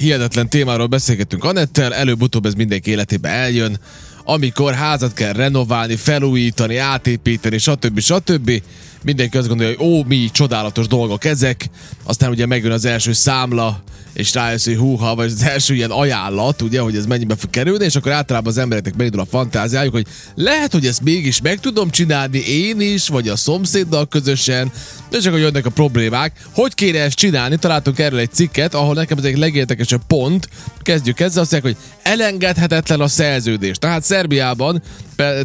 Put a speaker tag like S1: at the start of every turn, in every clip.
S1: hihetetlen témáról beszélgettünk Anettel, előbb-utóbb ez mindenki életébe eljön, amikor házat kell renoválni, felújítani, átépíteni, stb. stb. Mindenki azt gondolja, hogy ó, mi csodálatos dolgok ezek, aztán ugye megjön az első számla, és rájössz, hogy húha, vagy az első ilyen ajánlat, ugye, hogy ez mennyibe fog kerülni, és akkor általában az embereknek megindul a fantáziájuk, hogy lehet, hogy ezt mégis meg tudom csinálni én is, vagy a szomszéddal közösen, de csak hogy jönnek a problémák. Hogy kéne ezt csinálni? Találtunk erről egy cikket, ahol nekem ez egy legértekesebb pont. Kezdjük ezzel, azt mondják, hogy elengedhetetlen a szerződés. Tehát Szerbiában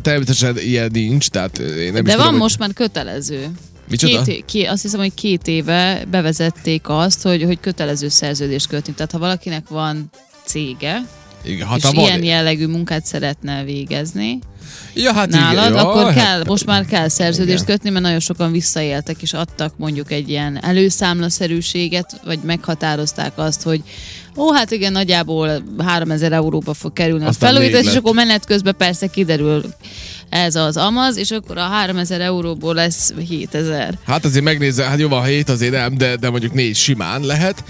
S1: természetesen ilyen nincs, tehát én nem
S2: De
S1: is
S2: van
S1: tudom,
S2: most már kötelező.
S1: Micsoda?
S2: Két, két, azt hiszem, hogy két éve bevezették azt, hogy, hogy kötelező szerződést kötni. Tehát ha valakinek van cége.
S1: Igen,
S2: és
S1: hát ha van-
S2: ilyen jellegű munkát szeretne végezni
S1: Ja, hát
S2: nálad,
S1: igen,
S2: akkor
S1: ja,
S2: kell, most már kell szerződést
S1: Igen.
S2: kötni, mert nagyon sokan visszaéltek, és adtak mondjuk egy ilyen előszámlaszerűséget, vagy meghatározták azt, hogy ó, hát igen, nagyjából 3000 euróba fog kerülni
S1: Aztán
S2: a felújítás, és akkor menet közben persze kiderül ez az amaz, és akkor a 3000 euróból lesz 7000.
S1: Hát azért megnézze, hát jó van, hét azért nem, de, de mondjuk négy simán lehet.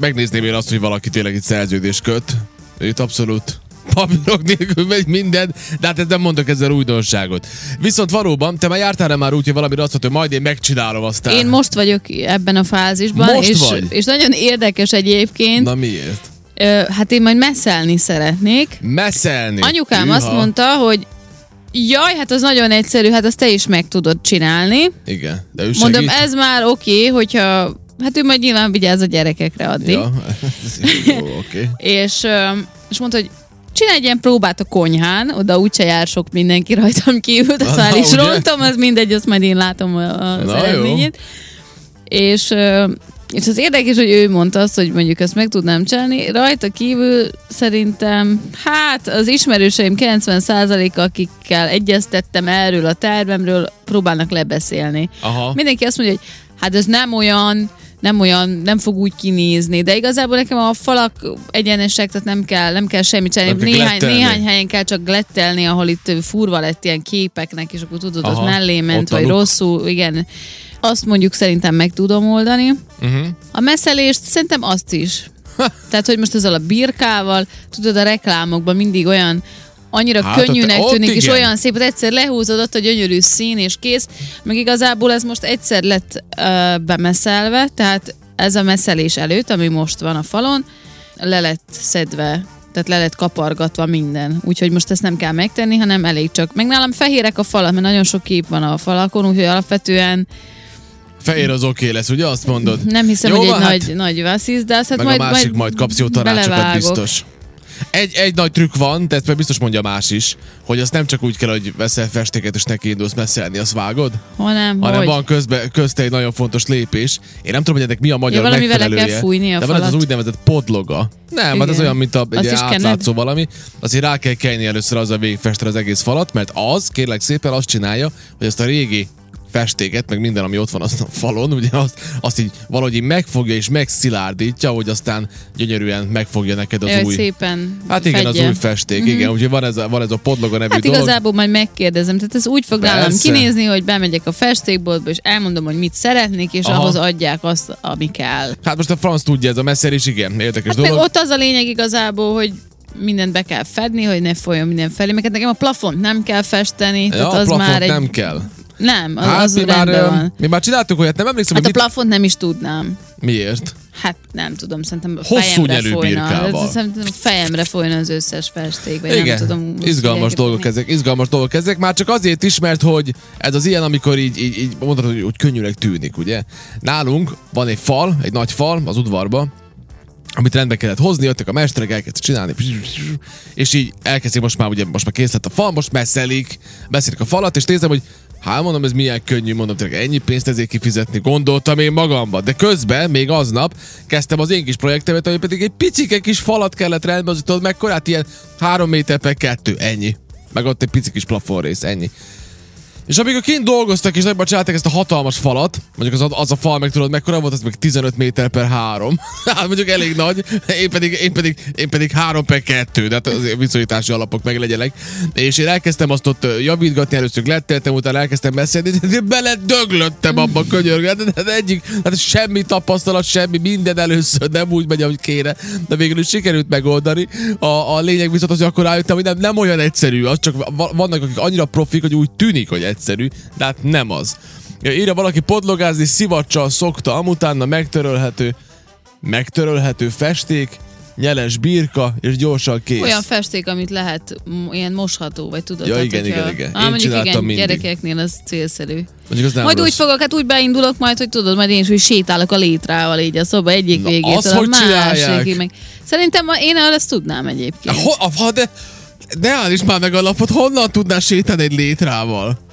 S1: Megnézném én azt, hogy valaki tényleg itt szerződést köt. Itt abszolút papírok nélkül megy minden, de hát ez nem mondok ezzel újdonságot. Viszont valóban, te már jártál már úgy, hogy valamire azt hogy majd én megcsinálom aztán.
S2: Én most vagyok ebben a fázisban,
S1: Most
S2: és,
S1: vagy?
S2: és nagyon érdekes egyébként.
S1: Na miért?
S2: Ö, hát én majd messzelni szeretnék.
S1: Messzelni.
S2: Anyukám
S1: Hűha.
S2: azt mondta, hogy jaj, hát az nagyon egyszerű, hát azt te is meg tudod csinálni.
S1: Igen, de ő
S2: Mondom,
S1: segít.
S2: ez már oké, okay, hogyha... Hát ő majd nyilván vigyáz a gyerekekre addig.
S1: Ja, jó, oké. Okay.
S2: És, és mondta, hogy csinálj egy ilyen próbát a konyhán, oda úgyse jár sok mindenki rajtam kívül, de szóval is rontom, az mindegy, azt majd én látom az
S1: Na, jó.
S2: eredményét. És, ö, és az érdekes, hogy ő mondta azt, hogy mondjuk ezt meg tudnám csinálni. Rajta kívül szerintem, hát az ismerőseim 90%-a, akikkel egyeztettem erről a tervemről, próbálnak lebeszélni.
S1: Aha.
S2: Mindenki azt mondja, hogy hát ez nem olyan, nem olyan, nem fog úgy kinézni, de igazából nekem a falak egyenesek, tehát nem kell, nem kell semmit csinálni.
S1: Nem
S2: Néhány,
S1: glettelni.
S2: néhány helyen kell csak glettelni, ahol itt furva lett ilyen képeknek, és akkor tudod,
S1: Aha,
S2: az mellé ment, vagy rosszul, igen. Azt mondjuk szerintem meg tudom oldani.
S1: Uh-huh.
S2: A messzelést szerintem azt is. Tehát, hogy most ezzel a birkával, tudod, a reklámokban mindig olyan annyira
S1: Hát,
S2: könnyűnek
S1: ott- ott
S2: tűnik, és
S1: igen.
S2: olyan szép, hogy egyszer lehúzod ott a gyönyörű szín, és kész. Meg igazából ez most egyszer lett ö, bemeszelve, tehát ez a messzelés előtt, ami most van a falon, le lett szedve tehát le lett kapargatva minden. Úgyhogy most ezt nem kell megtenni, hanem elég csak. Meg nálam fehérek a falak, mert nagyon sok kép van a falakon, úgyhogy alapvetően
S1: Fehér az oké lesz, ugye azt mondod?
S2: nem hiszem,
S1: Jó
S2: hogy egy
S1: hát-
S2: nagy, nagy azt hát
S1: Meg
S2: majd,
S1: a másik majd, kapsz jó tanácsokat
S2: belevágok.
S1: biztos. Egy, egy nagy trükk van, ezt meg biztos mondja más is, hogy azt nem csak úgy kell, hogy veszel festéket és neki indulsz messzelni, azt vágod,
S2: Hanem,
S1: hanem
S2: hogy?
S1: van közbe, közte egy nagyon fontos lépés. Én nem tudom, hogy ennek mi a magyar
S2: Ja, le kell
S1: megfelelője.
S2: fújni a
S1: de van ez az úgynevezett podloga. Nem, hát
S2: Igen.
S1: olyan, mint a, egy
S2: is kened?
S1: átlátszó valami. Azért rá kell kelni először az a végigfestre az egész falat, mert az, kérlek szépen, azt csinálja, hogy ezt a régi festéket, meg minden, ami ott van azon a falon, ugye azt, azt így valahogy így megfogja és megszilárdítja, hogy aztán gyönyörűen megfogja neked az
S2: Jaj,
S1: új...
S2: szépen
S1: Hát igen,
S2: fedje.
S1: az új festék, mm-hmm. igen, úgyhogy van ez, a, van ez a podloga nevű
S2: Hát
S1: dolog.
S2: igazából majd megkérdezem. Tehát ez úgy fog nálam
S1: Persze.
S2: kinézni, hogy bemegyek a festékboltba, és elmondom, hogy mit szeretnék, és
S1: Aha.
S2: ahhoz adják azt, ami kell.
S1: Hát most a franc tudja, ez a messzelés, igen, érdekes
S2: Hát
S1: dolog.
S2: ott az a lényeg igazából, hogy mindent be kell fedni, hogy ne folyjon minden felé. Meg hát nekem a plafont nem kell festeni,
S1: ja,
S2: tehát
S1: a
S2: az
S1: plafont
S2: már egy...
S1: nem kell.
S2: Nem, az,
S1: Hát
S2: az
S1: mi már,
S2: rendben van.
S1: mi már csináltuk olyat, nem emlékszem,
S2: Hát a
S1: hogy mit,
S2: plafont nem is tudnám.
S1: miért.
S2: Hát nem tudom, szerintem a
S1: Hosszú
S2: fejemre
S1: nyelű birkával.
S2: Szerintem a fejemre folyna az összes festék, vagy
S1: Igen,
S2: nem tudom. úgy
S1: izgalmas dolgok ezek, izgalmas dolgok ezek, már csak azért is, mert hogy ez az ilyen, amikor így, így, így mondod, hogy, hogy könnyűnek tűnik, ugye? Nálunk van egy fal, egy nagy fal az udvarba, amit rendbe kellett hozni, jöttek a mesterek, elkezdtek csinálni, és így elkezdik most már, ugye most már kész lett a fal, most messzelik, beszélik a falat, és nézem, hogy Hát mondom, ez milyen könnyű, mondom, tényleg ennyi pénzt ezért kifizetni, gondoltam én magamba. De közben, még aznap kezdtem az én kis projektemet, ami pedig egy picike kis falat kellett rendbe, az tudod mekkorát, ilyen 3 méter per 2, ennyi. Meg ott egy pici kis plafonrész, ennyi. És amikor kint dolgoztak és nagyban csinálták ezt a hatalmas falat, mondjuk az, az a fal meg tudod, mekkora volt, az meg 15 méter per 3. hát mondjuk elég nagy, én pedig, én pedig, én pedig 3 per 2, de hát az viszonyítási alapok meg legyenek. És én elkezdtem azt ott javítgatni, először letteltem, utána elkezdtem beszélni, de bele döglöttem abba a könyörgbe. De, de egyik, hát semmi tapasztalat, semmi, minden először nem úgy megy, ahogy kéne. De végül is sikerült megoldani. A, a lényeg viszont az, hogy akkor rájöttem, hogy nem, nem olyan egyszerű, az csak vannak, akik annyira profik, hogy úgy tűnik, hogy egyszerű, de hát nem az. Ja, írja valaki, podlogázni szivacsal szokta, amutána megtörölhető, megtörölhető festék, nyeles birka, és gyorsan kész.
S2: Olyan festék, amit lehet m- ilyen mosható, vagy tudod.
S1: Ja,
S2: tehát,
S1: igen, igen, igen.
S2: Á,
S1: Én
S2: mondjuk igen,
S1: mindig.
S2: gyerekeknél az célszerű.
S1: Mondjuk az nem
S2: majd
S1: rossz.
S2: úgy fogok, hát úgy beindulok majd, hogy tudod, majd én is úgy sétálok a létrával így a szoba egyik
S1: Na,
S2: végétől
S1: azt
S2: a másikig. Meg. Szerintem én ezt tudnám egyébként.
S1: Ho, ha, de, de állíts már meg a lapot, honnan tudnál sétálni egy létrával?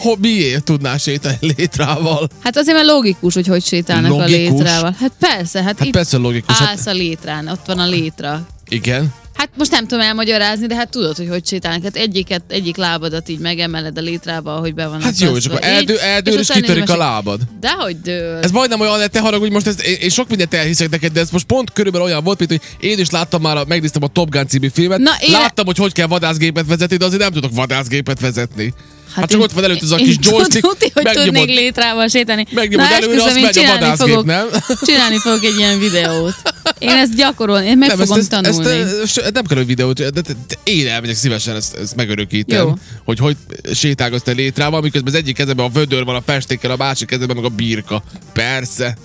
S1: Ho, miért tudnál sétálni létrával?
S2: Hát azért mert logikus, hogy hogy sétálnak
S1: Logikus?
S2: a létrával. Hát persze, hát,
S1: Hát
S2: itt
S1: persze logikus. Hát,
S2: állsz a létrán, ott van a létra.
S1: igen.
S2: Hát most nem tudom elmagyarázni, de hát tudod, hogy hogy sétálnak. Hát egyiket, egyik lábadat így megemeled a létrába, ahogy be van.
S1: Hát jó, és akkor eldő, eldől, és kitörik a lábad.
S2: Dehogy dől.
S1: Ez majdnem olyan, te haragudj, most ezt, én, sok mindent elhiszek neked, de ez most pont körülbelül olyan volt, mint hogy én is láttam már, megnéztem a Top Gun című filmet,
S2: Na, én-
S1: láttam, hogy hogy kell vadászgépet vezetni, de azért nem tudok vadászgépet vezetni. Hát, csak
S2: én-
S1: ott van előtt az a kis joystick,
S2: Tudni, hogy
S1: megnyomod-
S2: tudnék létrával sétálni.
S1: megnyomod
S2: Na,
S1: előre, azt megy a vadászgép,
S2: fogok,
S1: nem?
S2: Csinálni fogok egy ilyen videót. Én ezt gyakorolni, én meg
S1: nem,
S2: fogom
S1: ezt, ezt,
S2: tanulni.
S1: ezt, ezt, nem kell, hogy videót, de, én elmegyek szívesen, ezt, ezt megörökítem,
S2: Jó.
S1: hogy hogy sétálgatsz te létrával, miközben az egyik kezemben a vödör van a festékkel, a másik kezemben meg a birka. Persze.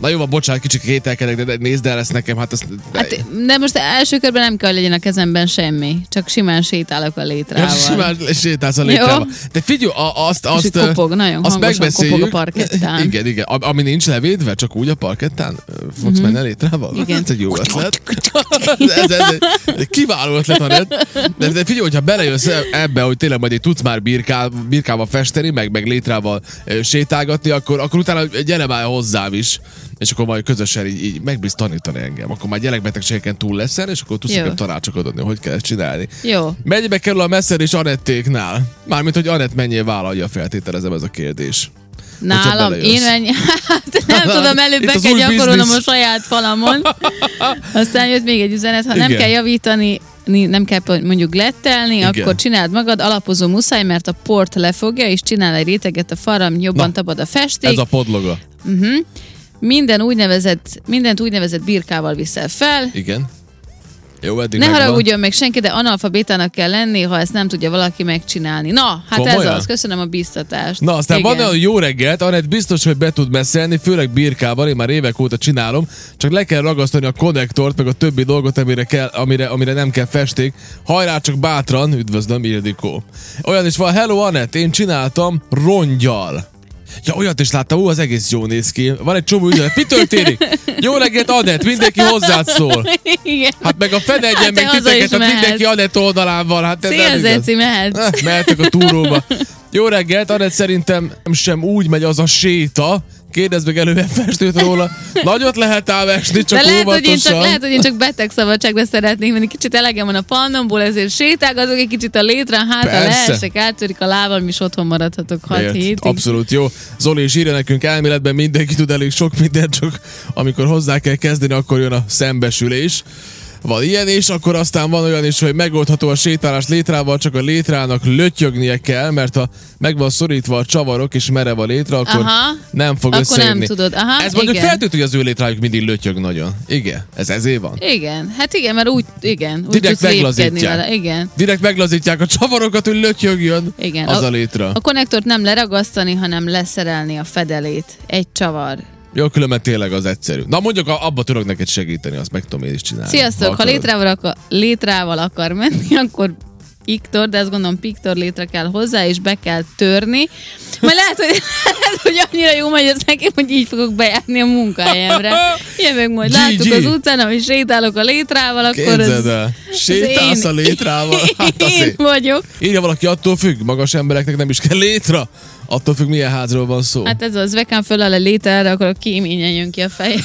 S1: Na jó, van, bocsánat, kicsit kételkedek, de- nézd el ezt nekem, hát ezt...
S2: Hát, de most első körben nem kell, legyen a kezemben semmi. Csak simán sétálok a létrával.
S1: Ja, simán sétálsz a létrával. De figyelj, azt,
S2: És
S1: azt,
S2: így kopog, nagyon
S1: azt megbeszéljük.
S2: kopog a parkettán.
S1: Igen, igen. Ami nincs levédve, csak úgy a parkettán fogsz menni a létrával?
S2: Igen.
S1: Ez egy jó ötlet. ez, ez, ez, egy kiváló ötlet, Anett. De, de figyelj, hogyha belejössz e- ebbe, hogy tényleg majd így tudsz már birkál, birkával festeni, meg, meg létrával sétálgatni, akkor, akkor utána gyere már hozzám is. És akkor majd közösen így, így megbíz tanítani engem. Akkor már gyerekbetegségeken túl leszel, és akkor tudsz nekem tanácsokat adni, hogy kell ezt csinálni.
S2: Jó.
S1: Mennyibe kerül a messzer és Anettéknál? Mármint, hogy Anett mennyire vállalja, feltételezem ez a kérdés.
S2: Nálam, én mennyi, hát nem tudom, előbb be kell gyakorolnom a saját falamon. Aztán jött még egy üzenet, ha nem
S1: Igen.
S2: kell javítani, ni- nem kell mondjuk lettelni,
S1: Igen.
S2: akkor csináld magad, alapozó muszáj, mert a port lefogja, és csinál egy réteget a faram, jobban
S1: Na,
S2: tapad a festék.
S1: Ez a podloga.
S2: Minden úgynevezett, mindent úgynevezett birkával viszel fel.
S1: Igen. Jó, eddig
S2: Ne
S1: megvan.
S2: haragudjon meg senki, de analfabétának kell lenni, ha ezt nem tudja valaki megcsinálni. Na, hát
S1: Komolyan?
S2: ez az. Köszönöm a biztatást.
S1: Na, aztán
S2: Igen.
S1: van olyan jó reggelt, Anett biztos, hogy be tud messzelni, főleg birkával, én már évek óta csinálom, csak le kell ragasztani a konnektort, meg a többi dolgot, amire, kell, amire, amire nem kell festék. Hajrá csak bátran, üdvözlöm, Ildikó. Olyan is van, hello Anett, én csináltam rongyal. Ja, olyat is láttam, ú, az egész jó néz ki. Van egy csomó üzenet. Mi történik? Jó reggelt, Anett, mindenki hozzád szól.
S2: Igen.
S1: Hát meg a fene egyen
S2: Hát
S1: meg titeket, hát mindenki Anett oldalán van. Hát
S2: Szia. Zeci, mehetsz.
S1: Eh, Mehetek a túróba. Jó reggelt, Anett szerintem sem úgy megy az a séta. Kérdezd meg előbb festőt róla. Nagyot lehet ám esni, csak
S2: De lehet hogy, én
S1: óvatosan.
S2: csak, lehet, hogy én csak beteg szabadságra szeretnék menni. Kicsit elegem van a pannomból, ezért sétálgatok egy kicsit a létrán, hát
S1: Persze.
S2: leesek, áttörik a lábam, és otthon maradhatok 6
S1: Miért?
S2: hétig.
S1: Abszolút jó. Zoli is írja nekünk elméletben mindenki tud elég sok mindent, csak amikor hozzá kell kezdeni, akkor jön a szembesülés. Van ilyen is, akkor aztán van olyan is, hogy megoldható a sétálás létrával, csak a létrának lötyögnie kell, mert ha meg van szorítva a csavarok és merev a létre, akkor
S2: Aha.
S1: nem fog
S2: Akkor nem
S1: összeérni.
S2: tudod. Aha,
S1: Ez mondjuk feltűnt, hogy az ő létrájuk mindig lötyög nagyon. Igen, ez ezért van.
S2: Igen, hát igen, mert úgy, igen, úgy
S1: Direkt meglazítják.
S2: vele. Igen.
S1: Direkt meglazítják a csavarokat, hogy lötyögjön
S2: Igen.
S1: az a,
S2: A-
S1: létra.
S2: A konnektort nem leragasztani, hanem leszerelni a fedelét. Egy csavar.
S1: Jó, különben tényleg az egyszerű. Na mondjuk abba tudok neked segíteni, azt meg tudom én is csinálni.
S2: Sziasztok! Ha
S1: akarod.
S2: létrával akar, létrával akar menni, akkor iktor, de azt gondolom piktor létre kell hozzá, és be kell törni. Majd lehet, hogy, lehet, hogy annyira jó megy ez nekem, hogy így fogok bejárni a munkahelyemre. Jövök majd,
S1: GG.
S2: az utcán, ahogy sétálok a létrával, akkor
S1: Képzeld el. Sétálsz
S2: én-
S1: a létrával. Hát
S2: én
S1: szép.
S2: vagyok.
S1: Írja valaki, attól függ, magas embereknek nem is kell létra. Attól függ, milyen házról van szó.
S2: Hát ez az, vekán föláll a lételre, akkor a kéményen jön ki a feje.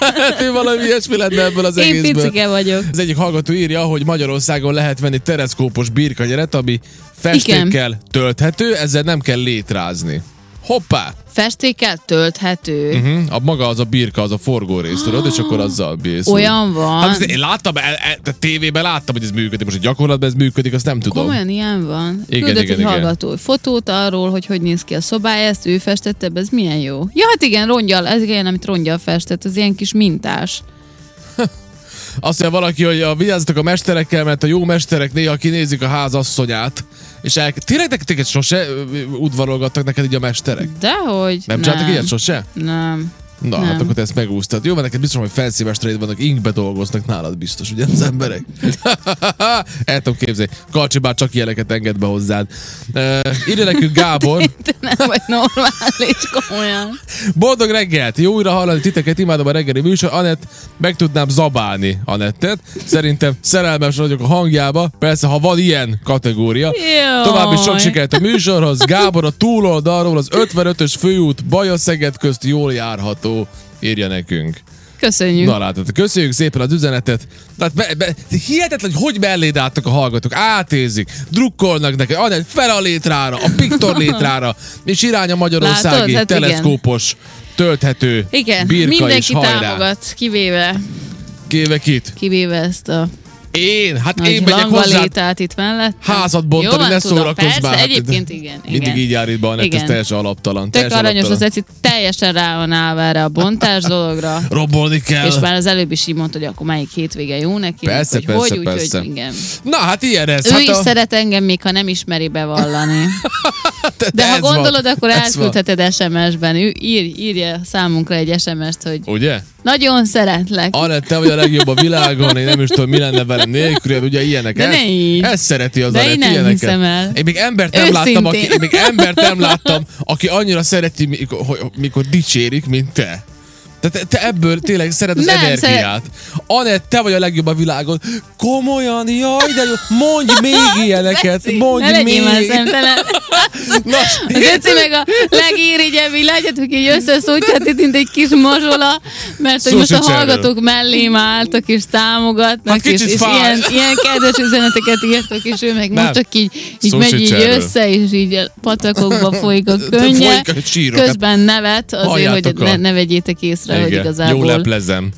S1: Lehet, hogy valami ilyesmi lenne ebből az
S2: Én
S1: egészből.
S2: picike vagyok.
S1: Az egyik hallgató írja, hogy Magyarországon lehet venni tereszkópos birkanyeret, ami festékkel tölthető, ezzel nem kell létrázni. Hoppá!
S2: Festékkel tölthető.
S1: Uh-huh. A maga az a birka, az a forgó rész, tudod, és akkor azzal bírsz.
S2: Olyan van.
S1: Hát én láttam, e, e, a tévében láttam, hogy ez működik. Most, hogy gyakorlatban ez működik, azt nem tudom.
S2: Komolyan ilyen van.
S1: Igen,
S2: Küldött
S1: igen,
S2: egy
S1: igen.
S2: hallgató fotót arról, hogy hogy néz ki a szobája, ezt ő festette, ez milyen jó. Ja, hát igen, rongyal, ez ilyen, amit rongyal festett, az ilyen kis mintás.
S1: Azt mondja valaki, hogy a, vigyázzatok a mesterekkel, mert a jó mesterek néha kinézik a ház asszonyát. És el, tényleg neked sose udvarolgattak neked így a mesterek?
S2: Dehogy.
S1: Nem, csináltak ilyet sose?
S2: Nem.
S1: Na,
S2: Nem.
S1: hát akkor te ezt megúsztad. Jó, mert neked biztos, hogy felszívestereid vannak, inkbe dolgoznak nálad biztos, ugye az emberek? El tudom képzelni. Kalcsi bár csak ilyeneket enged be hozzád. Uh, írja nekünk Gábor.
S2: Te nem vagy normális, komolyan.
S1: Boldog reggelt! Jó újra hallani titeket, imádom a reggeli műsor. Anett, meg tudnám zabálni Anettet. Szerintem szerelmes vagyok a hangjába. Persze, ha van ilyen kategória.
S2: Jaj.
S1: További sok sikert a műsorhoz. Gábor a túloldalról az 55-ös főút Baja-Szeged közt jól járható. Írja nekünk.
S2: Köszönjük.
S1: Na látod, köszönjük szépen az üzenetet. Tehát be, be, hihetetlen, hogy hogy melléd álltak a hallgatók. Átézik, drukkolnak neked. Anett fel a létrára, a Piktor létrára, és irány a Magyarországi
S2: Látod? Hát igen.
S1: teleszkópos, tölthető
S2: Igen,
S1: birka
S2: mindenki támogat, kivéve,
S1: Kéve kit?
S2: kivéve ezt a
S1: Én? Hát
S2: nagy
S1: én megyek hozzá.
S2: itt mellett.
S1: Házat bontani, ne szórakozz már. Hát,
S2: Egyébként igen.
S1: Mindig
S2: igen.
S1: így jár itt be, ez teljesen alaptalan.
S2: Tök
S1: teljesen
S2: aranyos, az
S1: alaptalan.
S2: Eci teljesen rá van állva erre a bontás dologra.
S1: Robolni kell.
S2: És már az előbb is így mondta, hogy akkor melyik hétvége jó neki.
S1: Persze,
S2: hogy
S1: persze,
S2: hogy, úgy,
S1: persze.
S2: hogy igen.
S1: Na, hát ilyen ez.
S2: Ő
S1: hát
S2: is
S1: a...
S2: szeret engem, még ha nem ismeri bevallani.
S1: Te-
S2: De ha
S1: ez van.
S2: gondolod, akkor elküldheted SMS-ben. Ír, írja számunkra egy SMS-t, hogy
S1: Ugye?
S2: nagyon szeretlek.
S1: Anett, te vagy a legjobb a világon, én nem is tudom, mi lenne velem nélkül, ugye ilyenek.
S2: De
S1: ezt,
S2: ne így.
S1: ezt szereti az
S2: De
S1: Anett,
S2: én nem
S1: ilyeneket.
S2: hiszem el.
S1: Én még embert nem láttam, aki,
S2: Őszintén.
S1: én még embert nem láttam, aki annyira szereti, mikor, mikor dicsérik, mint te. Te, te, te ebből tényleg szeret az
S2: Nem,
S1: energiát. Anett, te vagy a legjobb a világon. Komolyan, jaj, de jó. Mondj még ilyeneket. Mondj
S2: ne
S1: még.
S2: szemtelen.
S1: Na,
S2: Az Öci meg a legérigyebb, így látjátok, így összeszújtják itt, mint egy kis mazsola, mert hogy most a hallgatók mellém álltak és támogatnak,
S1: Hát
S2: és, és
S1: fáj.
S2: ilyen, ilyen kedves üzeneteket írtok, és ő meg
S1: Nem.
S2: most csak így, így megy így
S1: erről.
S2: össze, és így patakokba folyik a könnye, közben nevet, azért, hogy
S1: halljátok
S2: ne,
S1: a-
S2: ne vegyétek észre, hogy
S1: Igen,
S2: igazából
S1: Jó leplezem.